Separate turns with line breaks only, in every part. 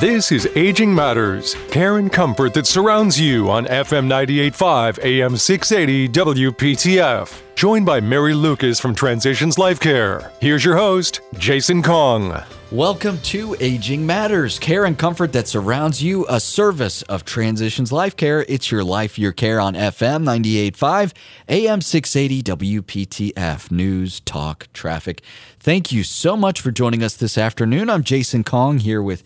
This is Aging Matters, care and comfort that surrounds you on FM 98.5 AM 680 WPTF. Joined by Mary Lucas from Transitions Life Care. Here's your host, Jason Kong.
Welcome to Aging Matters, care and comfort that surrounds you, a service of Transitions Life Care. It's your life, your care on FM 98.5, AM 680 WPTF, news, talk, traffic. Thank you so much for joining us this afternoon. I'm Jason Kong here with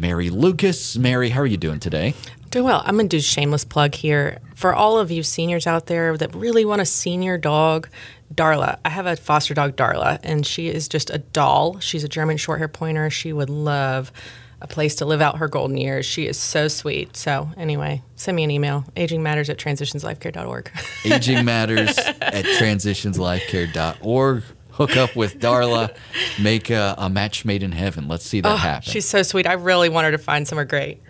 Mary Lucas. Mary, how are you doing today?
Doing well. I'm going to do a shameless plug here. For all of you seniors out there that really want a senior dog, Darla. I have a foster dog, Darla, and she is just a doll. She's a German short hair pointer. She would love a place to live out her golden years. She is so sweet. So, anyway, send me an email agingmatters at transitionslifecare.org.
Aging Matters at transitionslifecare.org hook up with Darla, make a, a, match made in heaven. Let's see that oh, happen.
She's so sweet. I really want her to find somewhere great.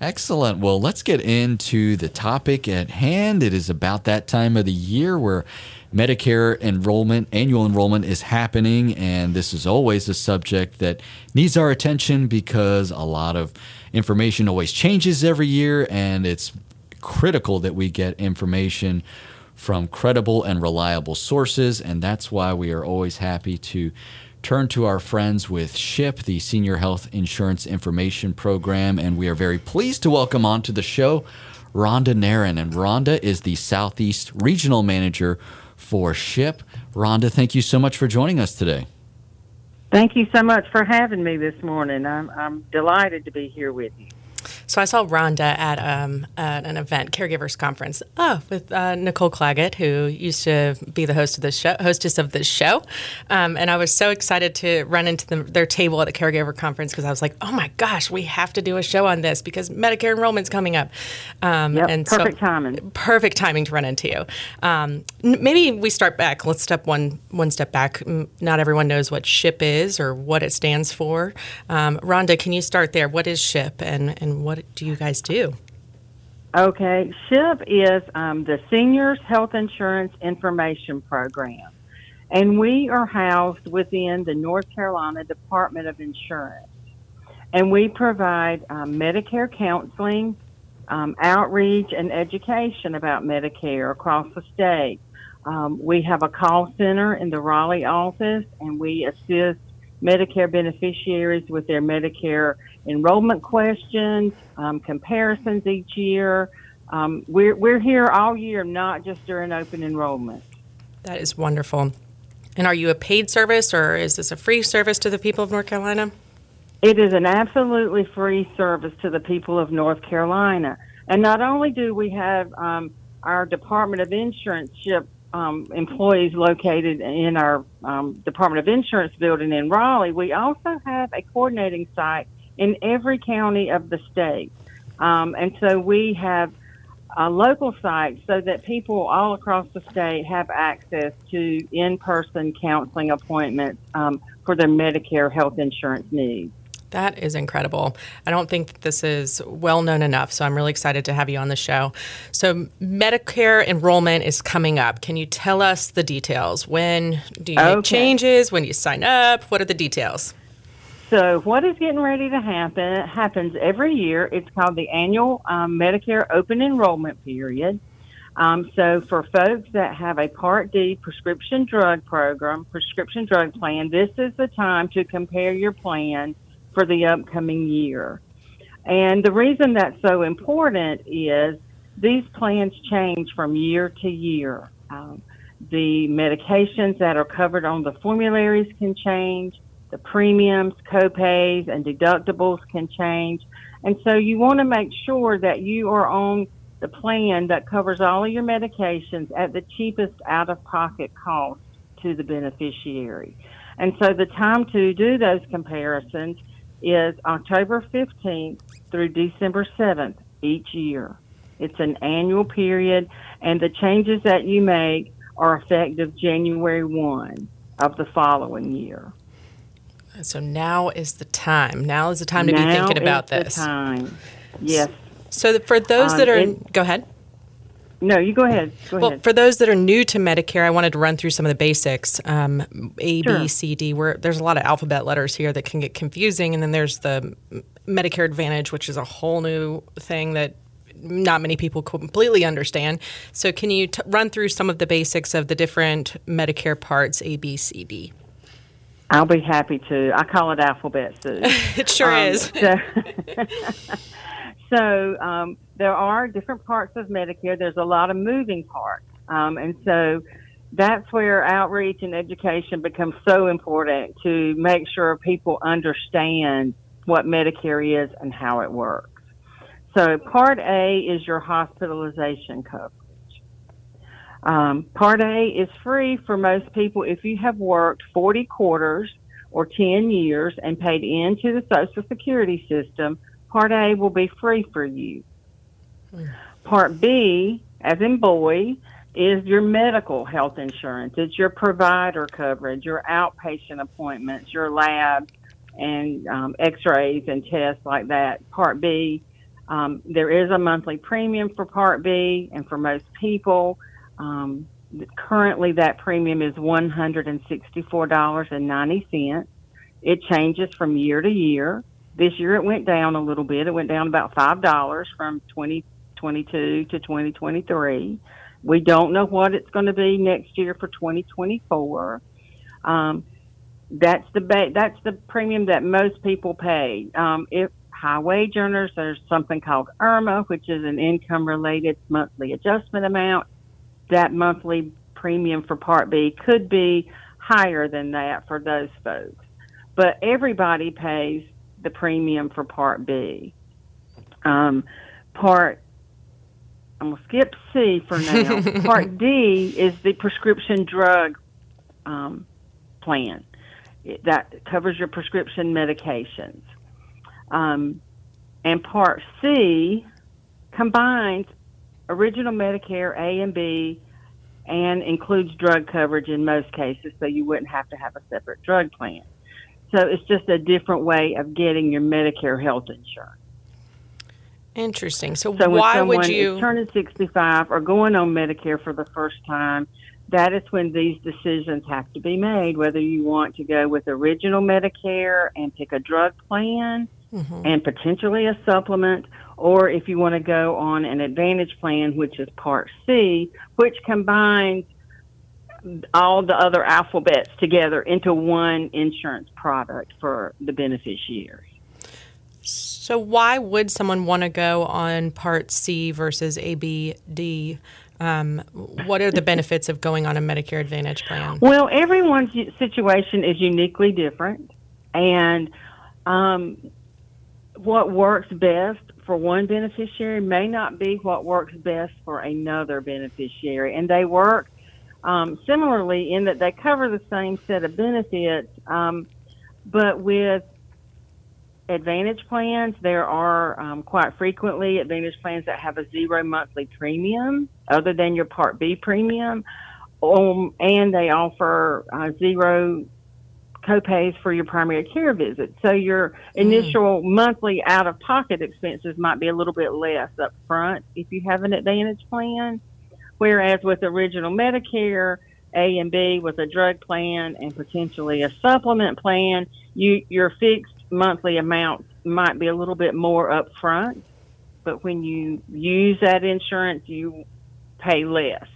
Excellent. Well, let's get into the topic at hand. It is about that time of the year where Medicare enrollment, annual enrollment is happening, and this is always a subject that needs our attention because a lot of information always changes every year, and it's critical that we get information from credible and reliable sources, and that's why we are always happy to turn to our friends with SHIIP, the Senior Health Insurance Information Program, and we are very pleased to welcome onto the show Rhonda Narron. And Rhonda is the Southeast Regional Manager for SHIIP. Rhonda, thank you so much for joining us today.
Thank you so much for having me this morning. I'm, I'm delighted to be here with you.
So I saw Rhonda at, um, at an event, Caregivers Conference, oh, with uh, Nicole Claggett, who used to be the host of this show, hostess of this show. Um, and I was so excited to run into the, their table at the Caregiver Conference because I was like, oh my gosh, we have to do a show on this because Medicare enrollment's coming up.
Um, yep, and perfect so, timing.
Perfect timing to run into you. Um, maybe we start back. Let's step one one step back. Not everyone knows what SHIIP is or what it stands for. Um, Rhonda, can you start there? What is SHIIP and, and what do you guys do?
Okay, SHIIP is um, the Seniors Health Insurance Information Program, and we are housed within the North Carolina Department of Insurance. And we provide um, Medicare counseling, um, outreach, and education about Medicare across the state. Um, we have a call center in the Raleigh office, and we assist Medicare beneficiaries with their Medicare enrollment questions, um, comparisons each year. Um, we're, we're here all year, not just during open enrollment.
That is wonderful. And are you a paid service or is this a free service to the people of North Carolina?
It is an absolutely free service to the people of North Carolina. And not only do we have um, our Department of Insurance SHIIP um, employees located in our um, Department of Insurance building in Raleigh, we also have a coordinating site in every county of the state. Um, and so we have a local site so that people all across the state have access to in person counseling appointments um, for their Medicare health insurance needs.
That is incredible. I don't think this is well known enough, so I'm really excited to have you on the show. So, Medicare enrollment is coming up. Can you tell us the details? When do you okay. make changes? When do you sign up? What are the details?
So, what is getting ready to happen? It happens every year. It's called the annual um, Medicare open enrollment period. Um, so, for folks that have a Part D prescription drug program, prescription drug plan, this is the time to compare your plan for the upcoming year. And the reason that's so important is these plans change from year to year. Um, the medications that are covered on the formularies can change, the premiums, copays, and deductibles can change. And so you want to make sure that you are on the plan that covers all of your medications at the cheapest out of pocket cost to the beneficiary. And so the time to do those comparisons is October 15th through December 7th each year. It's an annual period, and the changes that you make are effective January 1 of the following year.
So now is the time. Now is the time to now be thinking about
this. time. Yes.
So for those um, that are, go ahead.
No, you go ahead. Go
well,
ahead.
for those that are new to Medicare, I wanted to run through some of the basics. Um, a, sure. B, C, D. Where there's a lot of alphabet letters here that can get confusing, and then there's the Medicare Advantage, which is a whole new thing that not many people completely understand. So, can you t- run through some of the basics of the different Medicare parts A, B, C, D?
I'll be happy to. I call it alphabet soup.
it sure um, is.
So, so um, there are different parts of Medicare. There's a lot of moving parts, um, and so that's where outreach and education becomes so important to make sure people understand what Medicare is and how it works. So, Part A is your hospitalization coverage. Um, Part A is free for most people if you have worked 40 quarters or 10 years and paid into the Social Security system. Part A will be free for you. Part B, as in boy, is your medical health insurance. It's your provider coverage, your outpatient appointments, your lab and um, x-rays and tests like that. Part B um, there is a monthly premium for Part B, and for most people, um, currently that premium is $164.90. It changes from year to year. This year it went down a little bit. It went down about $5 from 2022 to 2023. We don't know what it's going to be next year for 2024. Um, that's the ba- that's the premium that most people pay. Um, if high wage earners, there's something called IRMAA, which is an income related monthly adjustment amount. That monthly premium for Part B could be higher than that for those folks. But everybody pays the premium for Part B. Um, part, I'm going to skip C for now. part D is the prescription drug um, plan that covers your prescription medications. Um, and Part C combines original Medicare A and B and includes drug coverage in most cases, so you wouldn't have to have a separate drug plan. So it's just a different way of getting your Medicare health insurance.
Interesting. So, so why would you
turning 65 or going on Medicare for the first time? That is when these decisions have to be made. Whether you want to go with original Medicare and pick a drug plan, mm-hmm. and potentially a supplement, or if you want to go on an advantage plan, which is Part C, which combines all the other alphabets together into one insurance product for the beneficiary.
So, why would someone want to go on Part C versus ABD? Um, what are the benefits of going on a Medicare Advantage plan?
Well, everyone's situation is uniquely different, and um, what works best for one beneficiary may not be what works best for another beneficiary. And they work um, similarly in that they cover the same set of benefits, um, but with Advantage plans, there are um, quite frequently Advantage plans that have a zero monthly premium other than your Part B premium. Um, and they offer uh, zero copays for your primary care visit. So your hmm. initial mm. monthly out of pocket expenses might be a little bit less up front if you have an advantage plan. Whereas with original Medicare, A and B with a drug plan and potentially a supplement plan, you your fixed monthly amount might be a little bit more upfront, but when you use that insurance you pay less,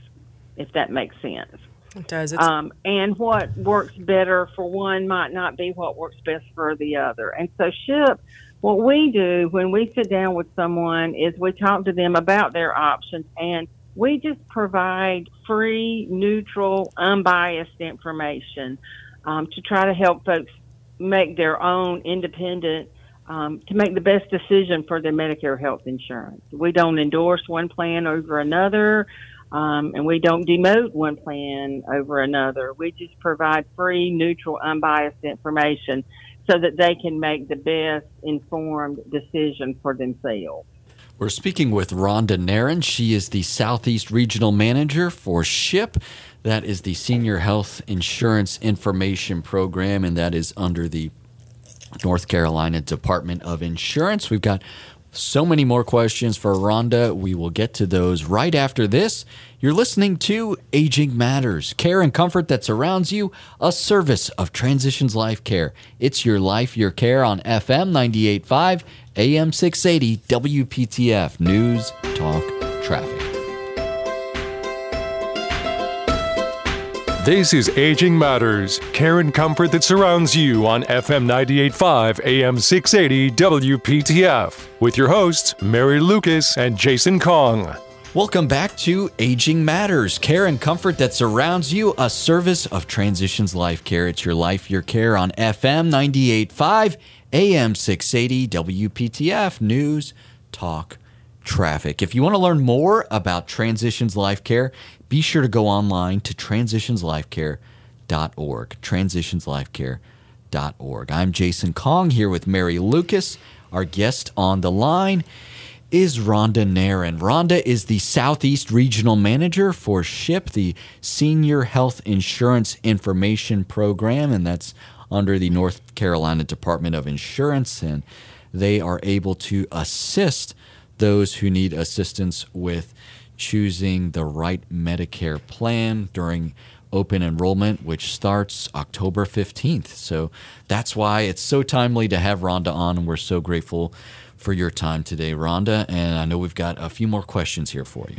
if that makes sense.
It does.
Um, and what works better for one might not be what works best for the other. And so, SHIIP, what we do when we sit down with someone is we talk to them about their options and we just provide free, neutral, unbiased information um, to try to help folks make their own independent um, to make the best decision for their Medicare health insurance. We don't endorse one plan over another. Um, and we don't demote one plan over another. We just provide free, neutral, unbiased information so that they can make the best informed decision for themselves.
We're speaking with Rhonda Narron. She is the Southeast Regional Manager for SHIIP. That is the Senior Health Insurance Information Program, and that is under the North Carolina Department of Insurance. We've got so many more questions for Rhonda. We will get to those right after this. You're listening to Aging Matters, care and comfort that surrounds you, a service of Transitions Life Care. It's your life, your care on FM 98.5 AM 680 WPTF News Talk Traffic.
This is Aging Matters, care and comfort that surrounds you on FM 98.5 AM 680 WPTF with your hosts, Mary Lucas and Jason Kong.
Welcome back to Aging Matters, care and comfort that surrounds you, a service of Transitions Life Care. It's your life, your care on FM 98.5 AM 680 WPTF News Talk Traffic. If you want to learn more about Transitions Life Care, be sure to go online to transitionslifecare.org. Transitionslifecare.org. I'm Jason Kong here with Mary Lucas. Our guest on the line is Rhonda Narron. Rhonda is the Southeast Regional Manager for SHIIP, the Senior Health Insurance Information Program, and that's under the North Carolina Department of Insurance. And they are able to assist those who need assistance with choosing the right Medicare plan during open enrollment, which starts October 15th. So that's why it's so timely to have Rhonda on, and we're so grateful for your time today, Rhonda. And I know we've got a few more questions here for you.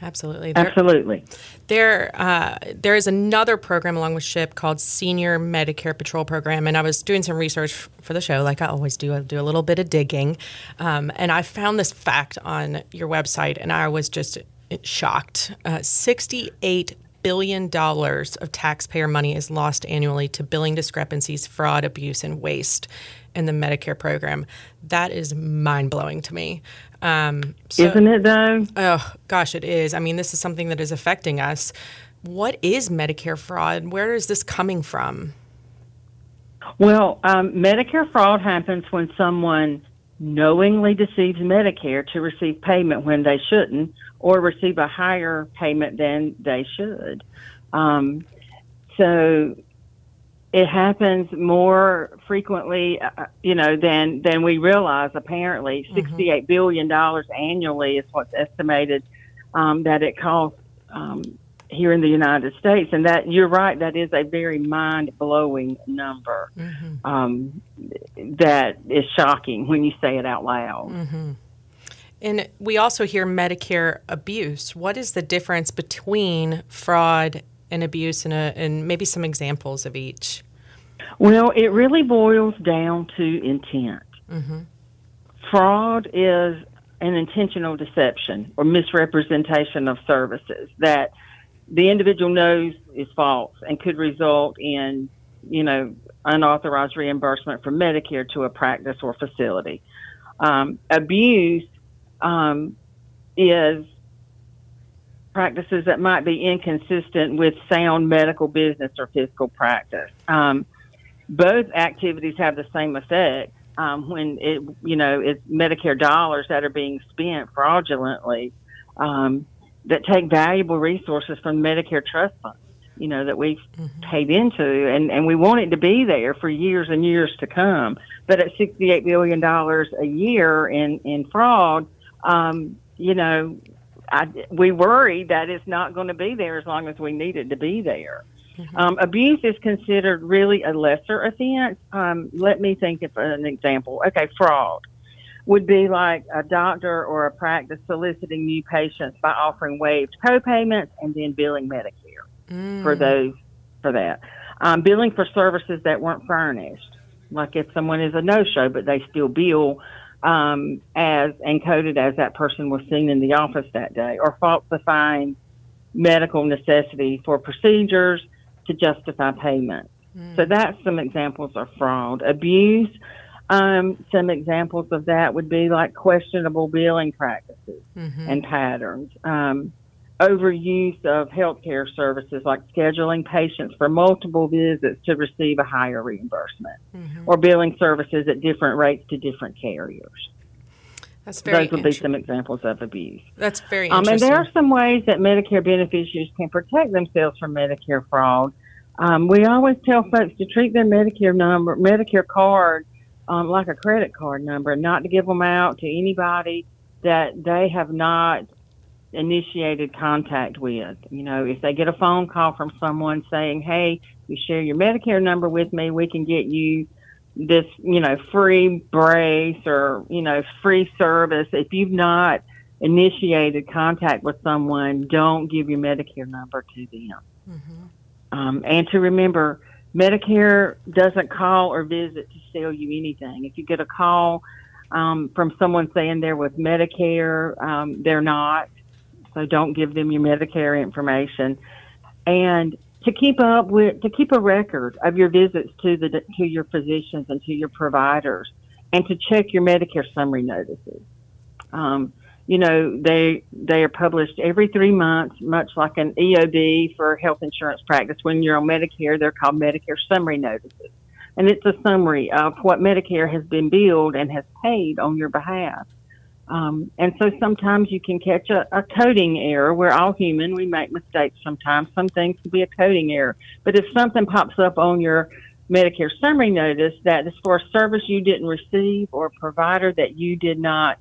Absolutely. There,
Absolutely.
There, uh, there is another program along with SHIIP called Senior Medicare Patrol Program, and I was doing some research for the show, like I always do. I do a little bit of digging, um, and I found this fact on your website, and I was just shocked. Uh, Sixty-eight billion dollars of taxpayer money is lost annually to billing discrepancies, fraud, abuse, and waste in the Medicare program. That is mind blowing to me. Um,
so, Isn't it though?
Oh gosh, it is. I mean, this is something that is affecting us. What is Medicare fraud? Where is this coming from?
Well, um, Medicare fraud happens when someone knowingly deceives Medicare to receive payment when they shouldn't, or receive a higher payment than they should. Um, so it happens more frequently, uh, you know, than than we realize. Apparently, mm-hmm. sixty-eight billion dollars annually is what's estimated um, that it costs um, here in the United States, and that you're right. That is a very mind-blowing number. Mm-hmm. Um, that is shocking when you say it out loud.
Mm-hmm. And we also hear Medicare abuse. What is the difference between fraud and abuse and, a, and maybe some examples of each?
Well, it really boils down to intent. Mm-hmm. Fraud is an intentional deception or misrepresentation of services that the individual knows is false and could result in, you know, unauthorized reimbursement from Medicare to a practice or facility. Um, abuse um, is practices that might be inconsistent with sound medical business or fiscal practice. Um, both activities have the same effect. Um, when it, you know, it's Medicare dollars that are being spent fraudulently um, that take valuable resources from Medicare trust funds, you know, that we've mm-hmm. paid into, and, and we want it to be there for years and years to come. But at $68 billion a year in, in fraud, um, you know, I, we worry that it's not going to be there as long as we need it to be there. Mm-hmm. Um, abuse is considered really a lesser offense. Um, let me think of an example. Okay, fraud would be like a doctor or a practice soliciting new patients by offering waived co-payments and then billing Medicare mm. for those for that. Um, billing for services that weren't furnished, like if someone is a no-show but they still bill um, as encoded as that person was seen in the office that day, or falsifying medical necessity for procedures to justify payment. Mm. So that's some examples of fraud. Abuse, um, some examples of that would be like questionable billing practices mm-hmm. and patterns. Um, overuse of healthcare services like scheduling patients for multiple visits to receive a higher reimbursement mm-hmm. or billing services at different rates to different carriers.
That's very
Those would be some examples of abuse.
That's very
um,
and
there are some ways that Medicare beneficiaries can protect themselves from Medicare fraud. Um, we always tell folks to treat their Medicare number, Medicare card, um, like a credit card number, and not to give them out to anybody that they have not initiated contact with. You know, if they get a phone call from someone saying, "Hey, you share your Medicare number with me, we can get you this, you know, free brace or, you know, free service. If you've not initiated contact with someone, don't give your Medicare number to them. Mm-hmm. Um, and to remember, Medicare doesn't call or visit to sell you anything. If you get a call um, from someone saying they're with Medicare, um, they're not. So don't give them your Medicare information. And to keep up with, to keep a record of your visits to the to your physicians and to your providers, and to check your Medicare summary notices. Um, you know, they they are published every three months, much like an EOB for health insurance practice. When you're on Medicare, they're called Medicare summary notices, and it's a summary of what Medicare has been billed and has paid on your behalf. Um, and so sometimes you can catch a, a coding error. We're all human; we make mistakes sometimes. Some things can be a coding error, but if something pops up on your Medicare summary notice that is for a service you didn't receive or a provider that you did not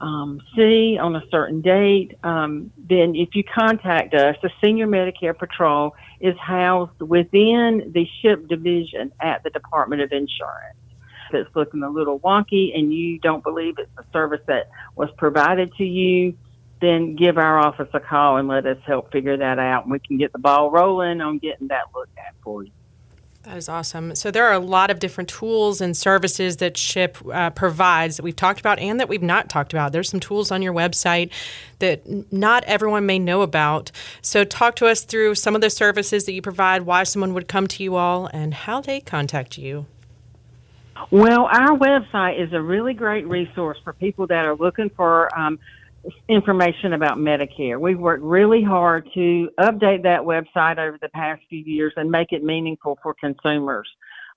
um, see on a certain date, um, then if you contact us, the Senior Medicare Patrol is housed within the SHIIP division at the Department of Insurance. It's looking a little wonky and you don't believe it's a service that was provided to you, then give our office a call and let us help figure that out. And we can get the ball rolling on getting that looked at for you.
That is awesome. So there are a lot of different tools and services that SHIIP uh, provides that we've talked about and that we've not talked about. There's some tools on your website that not everyone may know about. So talk to us through some of the services that you provide, why someone would come to you all, and how they contact you.
Well, our website is a really great resource for people that are looking for um, information about Medicare. We've worked really hard to update that website over the past few years and make it meaningful for consumers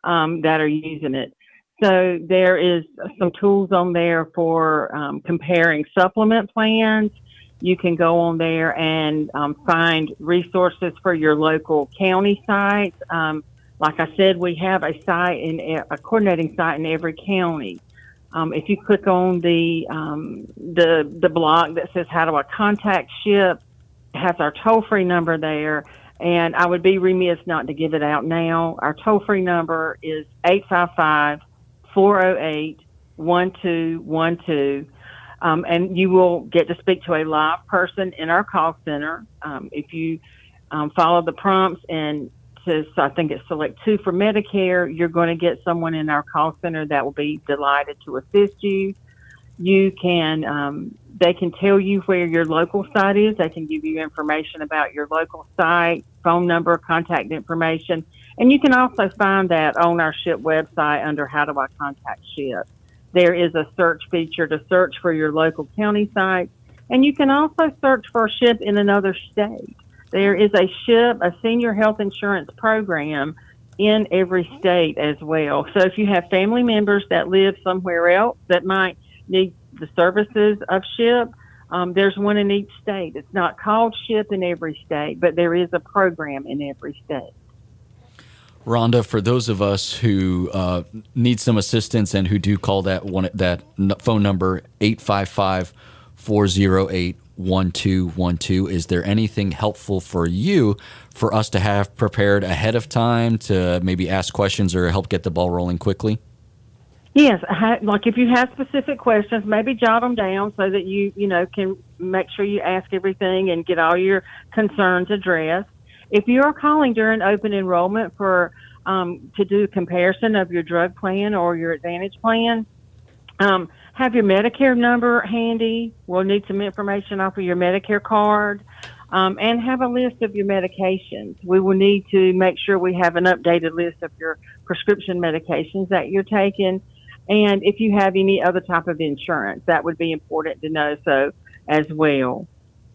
um, that are using it. So there is some tools on there for um, comparing supplement plans. You can go on there and um, find resources for your local county sites. Um, like I said, we have a site in a coordinating site in every county. Um, if you click on the um, the the block that says "How do I contact SHIIP," has our toll free number there. And I would be remiss not to give it out now. Our toll free number is 855 408 1212. Um, and you will get to speak to a live person in our call center. Um, if you um, follow the prompts and I think it's select two for Medicare. You're going to get someone in our call center that will be delighted to assist you. You can, um, they can tell you where your local site is. They can give you information about your local site, phone number, contact information. And you can also find that on our SHIIP website under How Do I Contact SHIIP. There is a search feature to search for your local county site. And you can also search for SHIIP in another state. There is a SHIIP, a senior health insurance program in every state as well. So if you have family members that live somewhere else that might need the services of SHIIP, um, there's one in each state. It's not called SHIIP in every state, but there is a program in every state.
Rhonda, for those of us who uh, need some assistance and who do call that one that phone number 855 408 1212. Is there anything helpful for you for us to have prepared ahead of time to maybe ask questions or help get the ball rolling quickly?
Yes, like if you have specific questions, maybe jot them down so that you, you know, can make sure you ask everything and get all your concerns addressed. If you are calling during open enrollment for um, to do a comparison of your drug plan or your advantage plan, um, have your Medicare number handy. We'll need some information off of your Medicare card. Um, and have a list of your medications. We will need to make sure we have an updated list of your prescription medications that you're taking. And if you have any other type of insurance, that would be important to know so as well.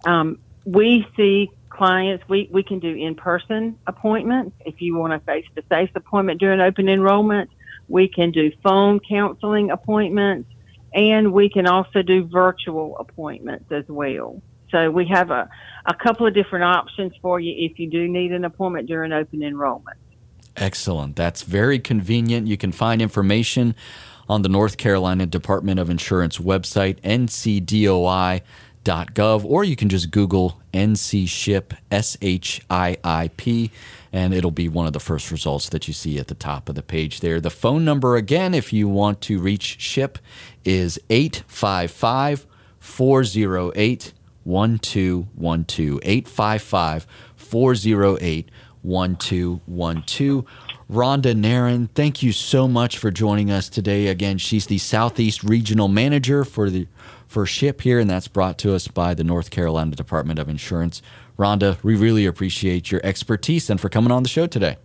Um, we see clients, we, we can do in person appointments. If you want a face to face appointment during open enrollment, we can do phone counseling appointments and we can also do virtual appointments as well. So we have a, a couple of different options for you if you do need an appointment during open enrollment.
Excellent. That's very convenient. You can find information on the North Carolina Department of Insurance website, ncdoi.gov gov, or you can just Google NC SHIIP, S H I I P, and it'll be one of the first results that you see at the top of the page there. The phone number, again, if you want to reach SHIIP, is 855 408 1212. 855 408 1212. Rhonda Narron, thank you so much for joining us today. Again, she's the Southeast Regional Manager for the for SHIIP here, and that's brought to us by the North Carolina Department of Insurance. Rhonda, we really appreciate your expertise and for coming on the show today.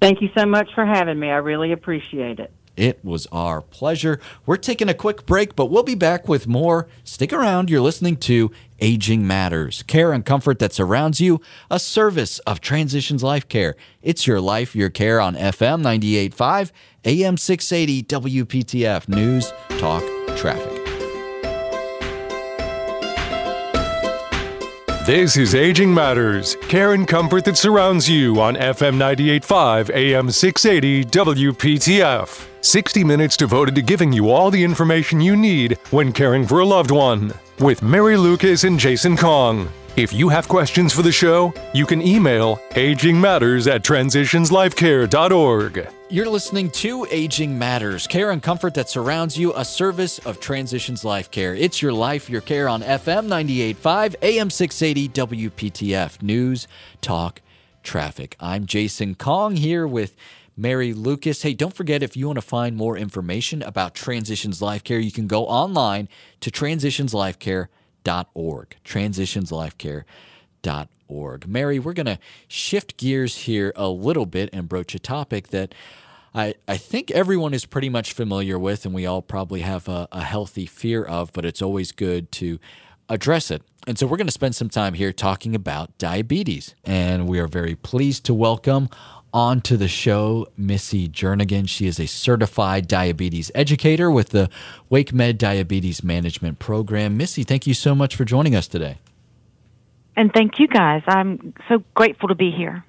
Thank you so much for having me. I really appreciate it.
It was our pleasure. We're taking a quick break, but we'll be back with more. Stick around. You're listening to Aging Matters care and comfort that surrounds you, a service of Transitions Life Care. It's your life, your care on FM 98.5, AM 680, WPTF News, Talk, Traffic.
This is Aging Matters, care and comfort that surrounds you on FM 98.5, AM 680, WPTF. 60 minutes devoted to giving you all the information you need when caring for a loved one. With Mary Lucas and Jason Kong. If you have questions for the show, you can email agingmatters at transitionslifecare.org.
You're listening to Aging Matters, care and comfort that surrounds you, a service of Transitions Life Care. It's your life, your care on FM 98.5, AM 680, WPTF News, Talk, Traffic. I'm Jason Kong here with Mary Lucas. Hey, don't forget if you want to find more information about Transitions Life Care, you can go online to transitionslifecare.org. Transitionslifecare.org. Mary, we're going to shift gears here a little bit and broach a topic that I, I think everyone is pretty much familiar with, and we all probably have a, a healthy fear of, but it's always good to address it. And so we're going to spend some time here talking about diabetes. And we are very pleased to welcome onto the show Missy Jernigan. She is a certified diabetes educator with the WakeMed Diabetes Management Program. Missy, thank you so much for joining us today.
And thank you guys. I'm so grateful to be here.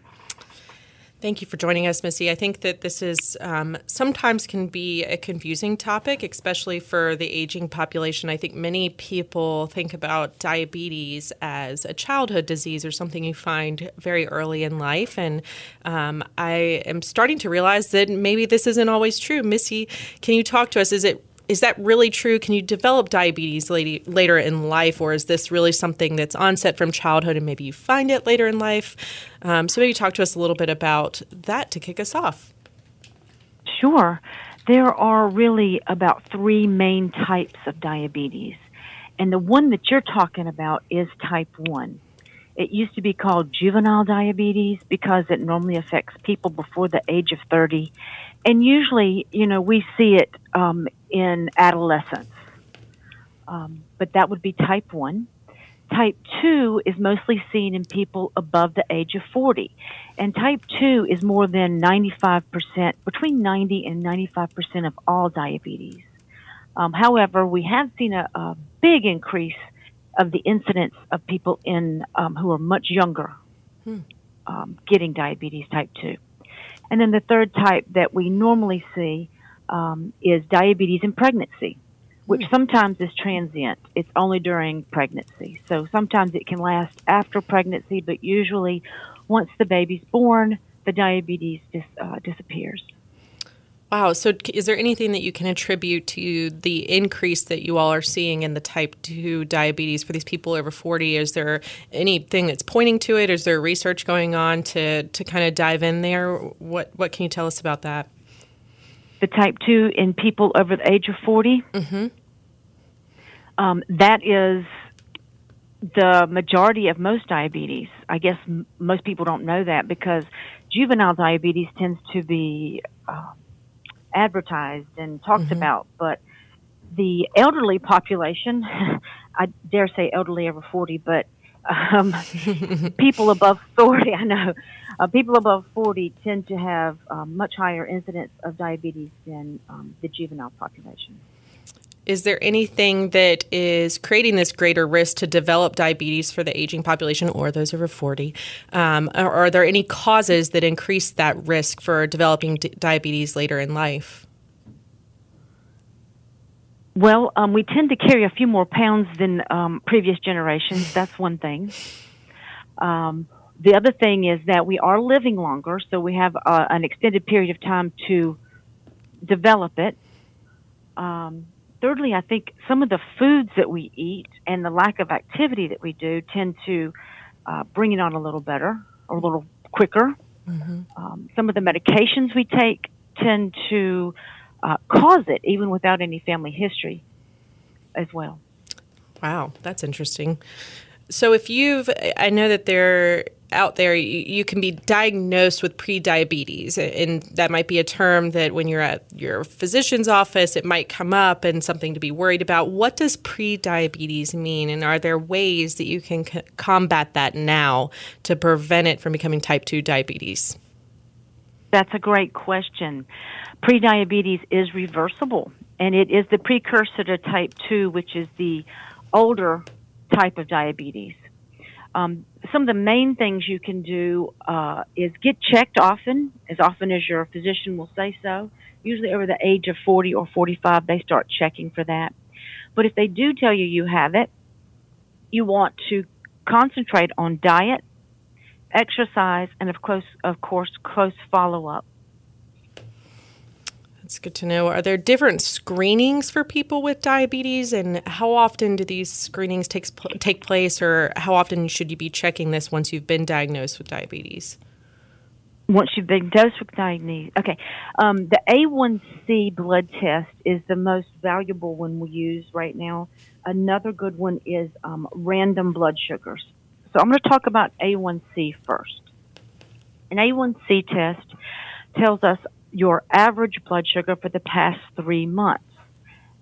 Thank you for joining us, Missy. I think that this is um, sometimes can be a confusing topic, especially for the aging population. I think many people think about diabetes as a childhood disease or something you find very early in life. And um, I am starting to realize that maybe this isn't always true. Missy, can you talk to us? Is it is that really true? Can you develop diabetes lady, later in life, or is this really something that's onset from childhood and maybe you find it later in life? Um, so maybe talk to us a little bit about that to kick us off.
Sure. There are really about three main types of diabetes. And the one that you're talking about is type 1. It used to be called juvenile diabetes because it normally affects people before the age of 30. And usually, you know, we see it um, in adolescence. Um, but that would be type 1. Type 2 is mostly seen in people above the age of 40. And type 2 is more than 95%, between 90 and 95% of all diabetes. Um, however, we have seen a, a, big increase of the incidence of people in um, who are much younger hmm. um, getting diabetes type 2. And then the third type that we normally see um, is diabetes in pregnancy, which hmm. sometimes is transient. It's only during pregnancy. So sometimes it can last after pregnancy, but usually once the baby's born, the diabetes dis, uh, disappears.
Wow. So, is there anything that you can attribute to the increase that you all are seeing in the type 2 diabetes for these people over 40? Is there anything that's pointing to it? Is there research going on to, to kind of dive in there? What, what can you tell us about that?
The type 2 in people over the age of 40? Mm-hmm. Um, that is the majority of most diabetes. I guess m- most people don't know that because juvenile diabetes tends to be. Uh, advertised and talked mm-hmm. about, but the elderly population, I dare say elderly over 40, but um, people above 40, I know, uh, people above 40 tend to have um, much higher incidence of diabetes than um, the juvenile population.
Is there anything that is creating this greater risk to develop diabetes for the aging population or those over 40? Um, or are there any causes that increase that risk for developing d- diabetes later in life?
Well, um, we tend to carry a few more pounds than um, previous generations. That's one thing. Um, the other thing is that we are living longer, so we have uh, an extended period of time to develop it. Um, thirdly, I think some of the foods that we eat and the lack of activity that we do tend to uh, bring it on a little better or a little quicker. Mm-hmm. Um, some of the medications we take tend to uh, cause it, even without any family history as well.
Wow, that's interesting. So, if you've, I know that they're out there, you, you, can be diagnosed with prediabetes, and that might be a term that when you're at your physician's office, it might come up and something to be worried about. What does prediabetes mean, and are there ways that you can c- combat that now to prevent it from becoming type 2 diabetes?
That's a great question. Prediabetes is reversible, and it is the precursor to type 2, which is the older type of diabetes. Um, some of the main things you can do uh, is get checked often, as often as your physician will say so. Usually over the age of 40 or 45, they start checking for that. But if they do tell you you have it, you want to concentrate on diet, exercise, and of course, of course, close follow up.
That's good to know. Are there different screenings for people with diabetes, and how often do these screenings take take place, or how often should you be checking this once you've been diagnosed with diabetes?
Once you've been diagnosed with diabetes, okay. Um, the A1C blood test is the most valuable one we use right now. Another good one is um, random blood sugars. So I'm going to talk about A1C first. An A1C test tells us your average blood sugar for the past three months.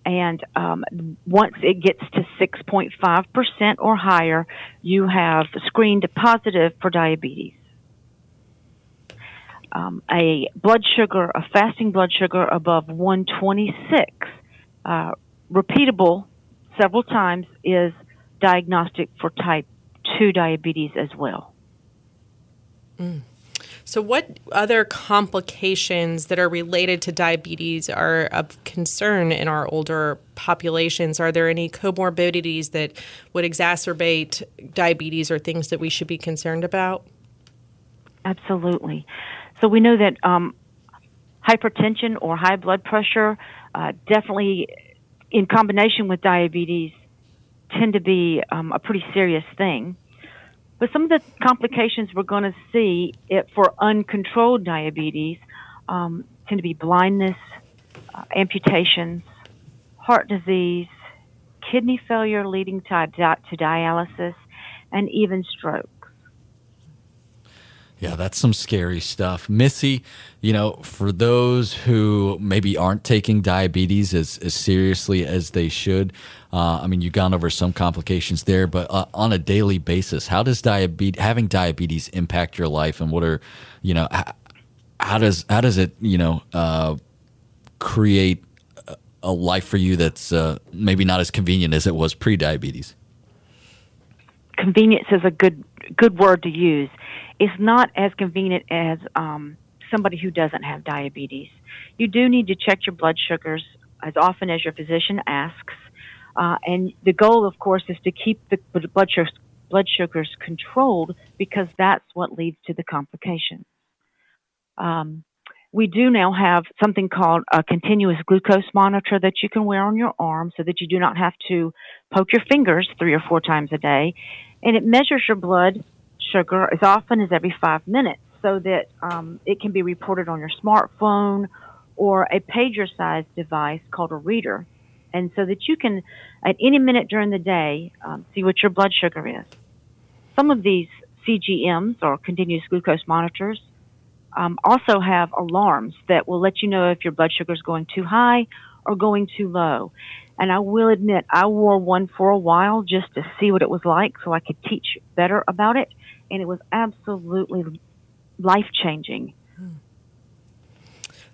And um, once it gets to 6.5% or higher, you have screened positive for diabetes. Um, a blood sugar, a fasting blood sugar above 126, uh, repeatable several times, is diagnostic for type 2 diabetes as well.
Mm. So, what other complications that are related to diabetes are of concern in our older populations? Are there any comorbidities that would exacerbate diabetes or things that we should be concerned about?
Absolutely. So, we know that um, hypertension or high blood pressure uh, definitely, in combination with diabetes, tend to be um, a pretty serious thing. But some of the complications we're going to see for uncontrolled diabetes um, tend to be blindness, uh, amputations, heart disease, kidney failure leading to, to dialysis, and even stroke.
Yeah, that's some scary stuff. Missy, you know, for those who maybe aren't taking diabetes as, as seriously as they should, uh, I mean, you've gone over some complications there, but uh, on a daily basis, how does diabetes, having diabetes impact your life and what are, you know, how, how does, how does it, you know, uh, create a life for you that's uh, maybe not as convenient as it was pre-diabetes?
Convenience is a good, good word to use it's not as convenient as um, somebody who doesn't have diabetes. You do need to check your blood sugars as often as your physician asks. Uh, and the goal, of course, is to keep the blood sugars, blood sugars controlled because that's what leads to the complications. Um, we do now have something called a continuous glucose monitor that you can wear on your arm so that you do not have to poke your fingers three or four times a day. And it measures your blood sugar as often as every five minutes so that um, it can be reported on your smartphone or a pager sized device called a reader. And so that you can, at any minute during the day, um, see what your blood sugar is. Some of these CGMs or continuous glucose monitors um, also have alarms that will let you know if your blood sugar is going too high or going too low. And I will admit, I wore one for a while just to see what it was like so I could teach better about it and it was absolutely life changing.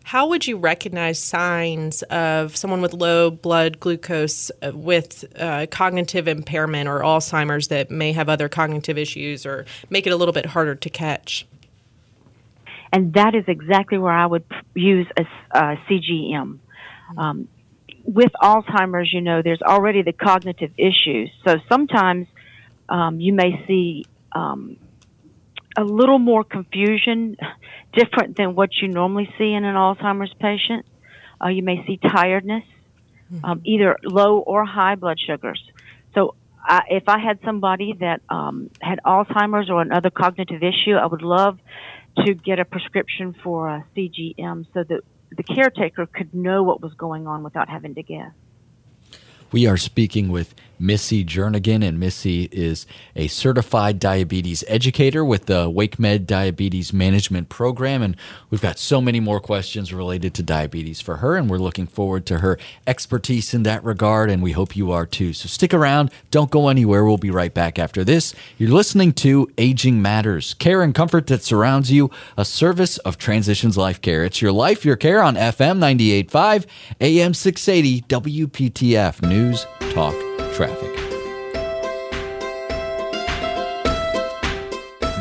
How would you recognize signs of someone with low blood glucose uh, with uh, cognitive impairment or Alzheimer's that may have other cognitive issues or make it a little bit harder to catch?
And that is exactly where I would use a, a CGM. Um, with Alzheimer's, you know, there's already the cognitive issues. So sometimes um, you may see um, a little more confusion, different than what you normally see in an Alzheimer's patient. Uh, you may see tiredness, um, either low or high blood sugars. So I, if I had somebody that um, had Alzheimer's or another cognitive issue, I would love to get a prescription for a CGM so that the caretaker could know what was going on without having to guess.
We are speaking with Missy Jernigan, and Missy is a certified diabetes educator with the WakeMed Diabetes Management Program. And we've got so many more questions related to diabetes for her, and we're looking forward to her expertise in that regard. And we hope you are too. So stick around, don't go anywhere. We'll be right back after this. You're listening to Aging Matters, care and comfort that surrounds you, a service of Transitions Life Care. It's your life, your care on FM 98.5, AM 680, WPTF News Talk traffic.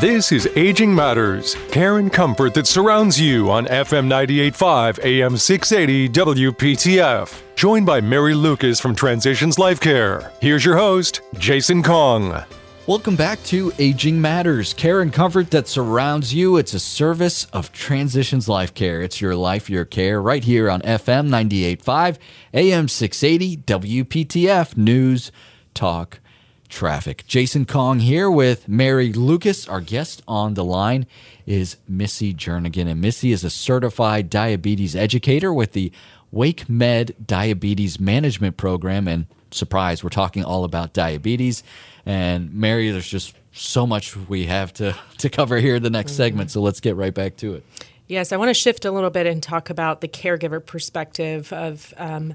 This is Aging Matters, care and comfort that surrounds you on FM 98.5 AM 680 WPTF. Joined by Mary Lucas from Transitions Life Care. Here's your host, Jason Kong.
Welcome back to Aging Matters, care and comfort that surrounds you. It's a service of Transitions Life Care. It's your life, your care, right here on FM 98.5, AM 680, WPTF News, Talk, Traffic. Jason Kong here with Mary Lucas. Our guest on the line is Missy Jernigan. And Missy is a certified diabetes educator with the Wake Med Diabetes Management Program. And surprise, we're talking all about diabetes. And Mary, there's just so much we have to, to cover here in the next mm-hmm. segment. So let's get right back to it.
Yes, I want to shift a little bit and talk about the caregiver perspective of um,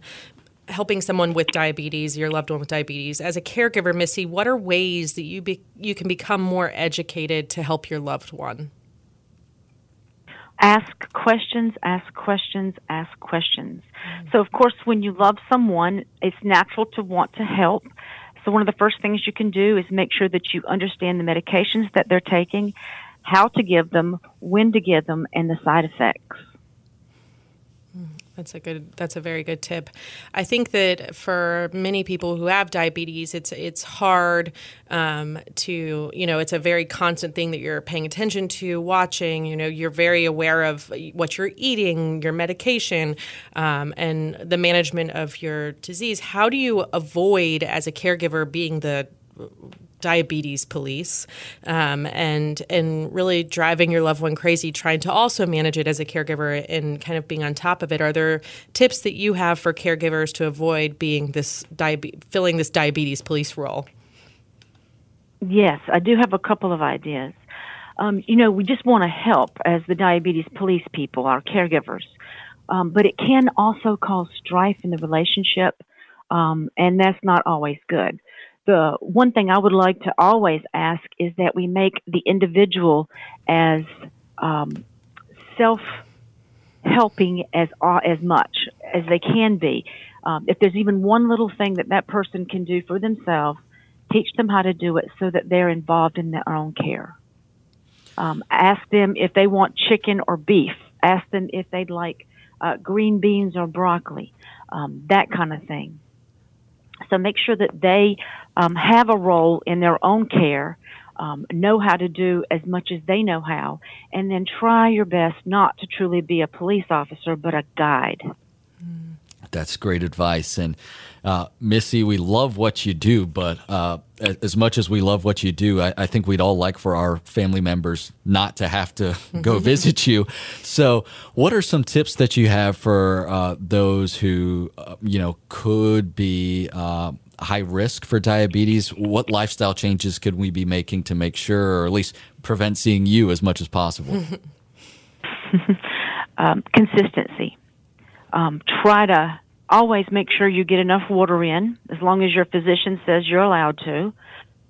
helping someone with diabetes, your loved one with diabetes. As a caregiver, Missy, what are ways that you be, you can become more educated to help your loved one?
Ask questions, ask questions, ask questions. So, of course, when you love someone, it's natural to want to help. So, one of the first things you can do is make sure that you understand the medications that they're taking, how to give them, when to give them, and the side effects.
That's a good. That's a very good tip. I think that for many people who have diabetes, it's it's hard um, to you know it's a very constant thing that you're paying attention to, watching. You know, you're very aware of what you're eating, your medication, um, and the management of your disease. How do you avoid, as a caregiver, being the diabetes police um, and and really driving your loved one crazy trying to also manage it as a caregiver and kind of being on top of it. Are there tips that you have for caregivers to avoid being this diabetes filling this diabetes police role?
Yes i do have a couple of ideas. Um, you know we just want to help as the diabetes police people our caregivers. Um, but it can also cause strife in the relationship um, and that's not always good the one thing I would like to always ask is that we make the individual as um, self helping as uh, as much as they can be. Um, if there's even one little thing that that person can do for themselves, teach them how to do it so that they're involved in their own care. Um, ask them if they want chicken or beef. Ask them if they'd like uh, green beans or broccoli. Um, that kind of thing. So make sure that they um, have a role in their own care, um, know how to do as much as they know how, and then try your best not to truly be a police officer, but a guide.
That's great advice. And uh, Missy, we love what you do, but uh, as much as we love what you do, I, I, think we'd all like for our family members not to have to go visit you. So, what are some tips that you have for uh, those who, uh, you know, could be uh, high risk for diabetes? What lifestyle changes could we be making to make sure, or at least prevent seeing you as much as possible?
um, consistency. Um, try to always make sure you get enough water in, as long as your physician says you're allowed to.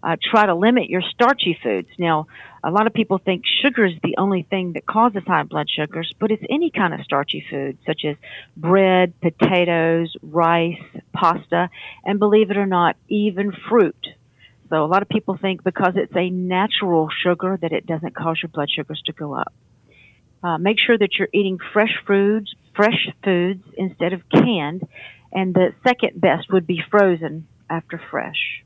Uh, try to limit your starchy foods. Now, a lot of people think sugar is the only thing that causes high blood sugars, but it's any kind of starchy food, such as bread, potatoes, rice, pasta, and believe it or not, even fruit. So a lot of people think because it's a natural sugar that it doesn't cause your blood sugars to go up. Uh, make sure that you're eating fresh foods, fresh foods instead of canned, and the second best would be frozen after fresh.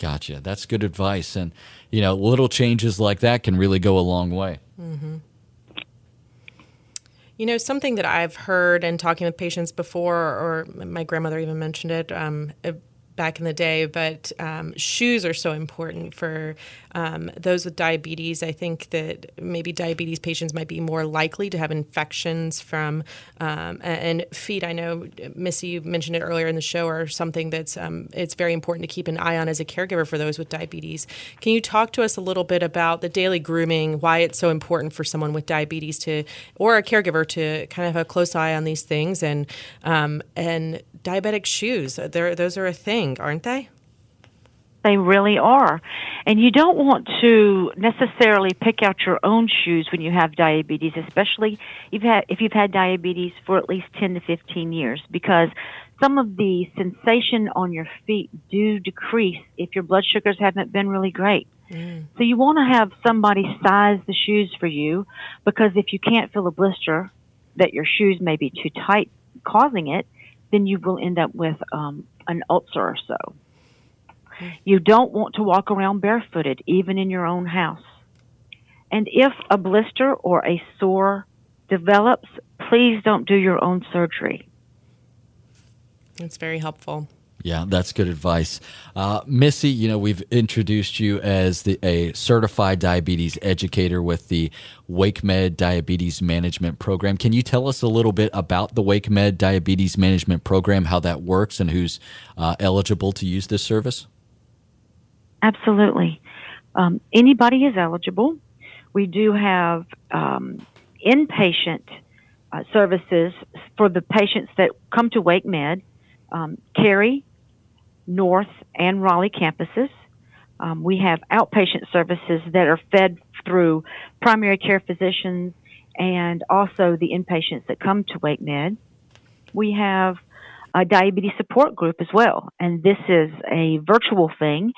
Gotcha. That's good advice. And, you know, little changes like that can really go a long way.
Mm-hmm. You know, something that I've heard and talking with patients before, or my grandmother even mentioned it, um, back in the day, but um, shoes are so important for um, those with diabetes. I think that maybe diabetes patients might be more likely to have infections from um, and feet. I know Missy you mentioned it earlier in the show, or something that's um, it's very important to keep an eye on as a caregiver for those with diabetes. Can you talk to us a little bit about the daily grooming? Why it's so important for someone with diabetes to, or a caregiver to kind of have a close eye on these things and um, and diabetic shoes. They're, those are a thing, aren't they?
They really are. And you don't want to necessarily pick out your own shoes when you have diabetes, especially if you've had, if you've had diabetes for at least 10 to 15 years, because some of the sensation on your feet do decrease if your blood sugars haven't been really great. Mm. So you want to have somebody size the shoes for you because if you can't feel a blister that your shoes may be too tight causing it, then you will end up with um, an ulcer or so. You don't want to walk around barefooted, even in your own house. And if a blister or a sore develops, please don't do your own surgery.
That's very helpful.
Yeah, that's good advice. Uh, Missy, you know, we've introduced you as the, a certified diabetes educator with the WakeMed Diabetes Management Program. Can you tell us a little bit about the WakeMed Diabetes Management Program, how that works, and who's uh, eligible to use this service?
Absolutely. Um, anybody is eligible. We do have um, inpatient uh, services for the patients that come to WakeMed. Um, Cary, North and Raleigh campuses. Um, we have outpatient services that are fed through primary care physicians and also the inpatients that come to Wake Med. We have a diabetes support group as well, and this is a virtual thing.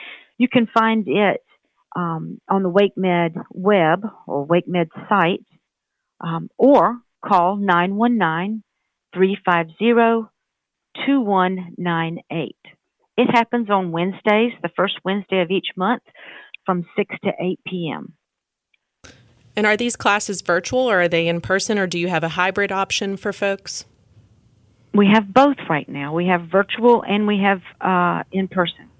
You can find it um, on the WakeMed web or WakeMed site, um, or call 919 350 2198. It happens on Wednesdays, the first Wednesday of each month from 6 to 8 p.m.
And are these classes virtual or are they in person or do you have a hybrid option for folks?
We have both right now. We have virtual and we have uh, in person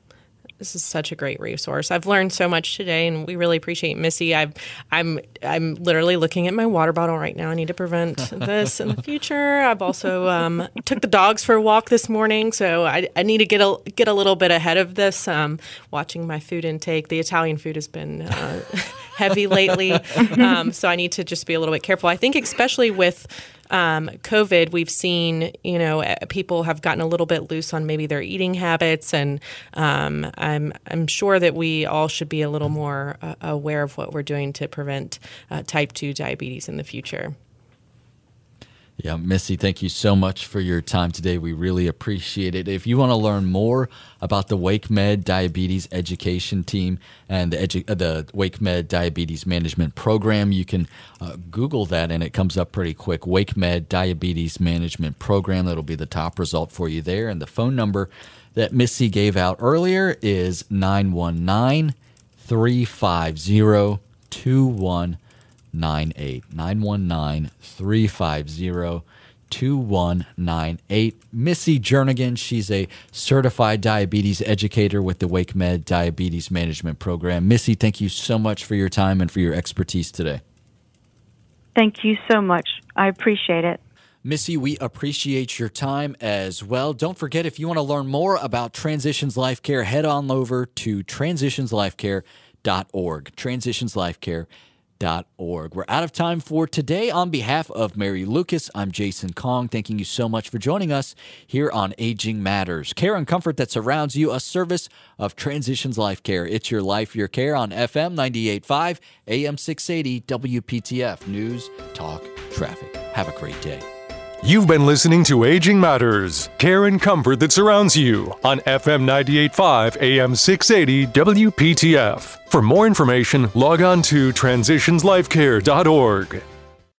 this is such a great resource. I've learned so much today, and we really appreciate Missy. i am I'm I'm literally looking at my water bottle right now. I need to prevent this in the future. I've also um, took the dogs for a walk this morning, so I, I need to get a get a little bit ahead of this. Um, watching my food intake, the Italian food has been uh, heavy lately, um, so I need to just be a little bit careful. I think especially with um, COVID, we've seen, you know, eh, people have gotten a little bit loose on maybe their eating habits, and um, I'm I'm sure that we all should be a little more uh, aware of what we're doing to prevent uh, type two diabetes in the future.
Yeah, Missy, thank you so much for your time today. We really appreciate it. If you want to learn more about the WakeMed Diabetes Education Team and the, edu- uh, the WakeMed Diabetes Management Program, you can uh, Google that and it comes up pretty quick. WakeMed Diabetes Management Program. That'll be the top result for you there. And the phone number that Missy gave out earlier is 919 350 998 919 350 2198. Missy Jernigan, she's a certified diabetes educator with the WakeMed Diabetes Management Program. Missy, thank you so much for your time and for your expertise today.
Thank you so much. I appreciate it.
Missy, we appreciate your time as well. Don't forget, if you want to learn more about Transitions Life Care, head on over to transitionslifecare.org. Transitions Life Care org. We're out of time for today. On behalf of Mary Lucas, I'm Jason Kong. Thanking you so much for joining us here on Aging Matters. Care and comfort that surrounds you, a service of Transitions Life Care. It's your life, your care on FM 98.5, AM 680, WPTF News, Talk, Traffic. Have a great day.
You've been listening to Aging Matters, care and comfort that surrounds you on FM 98.5 AM 680 WPTF. For more information, log on to transitionslifecare.org.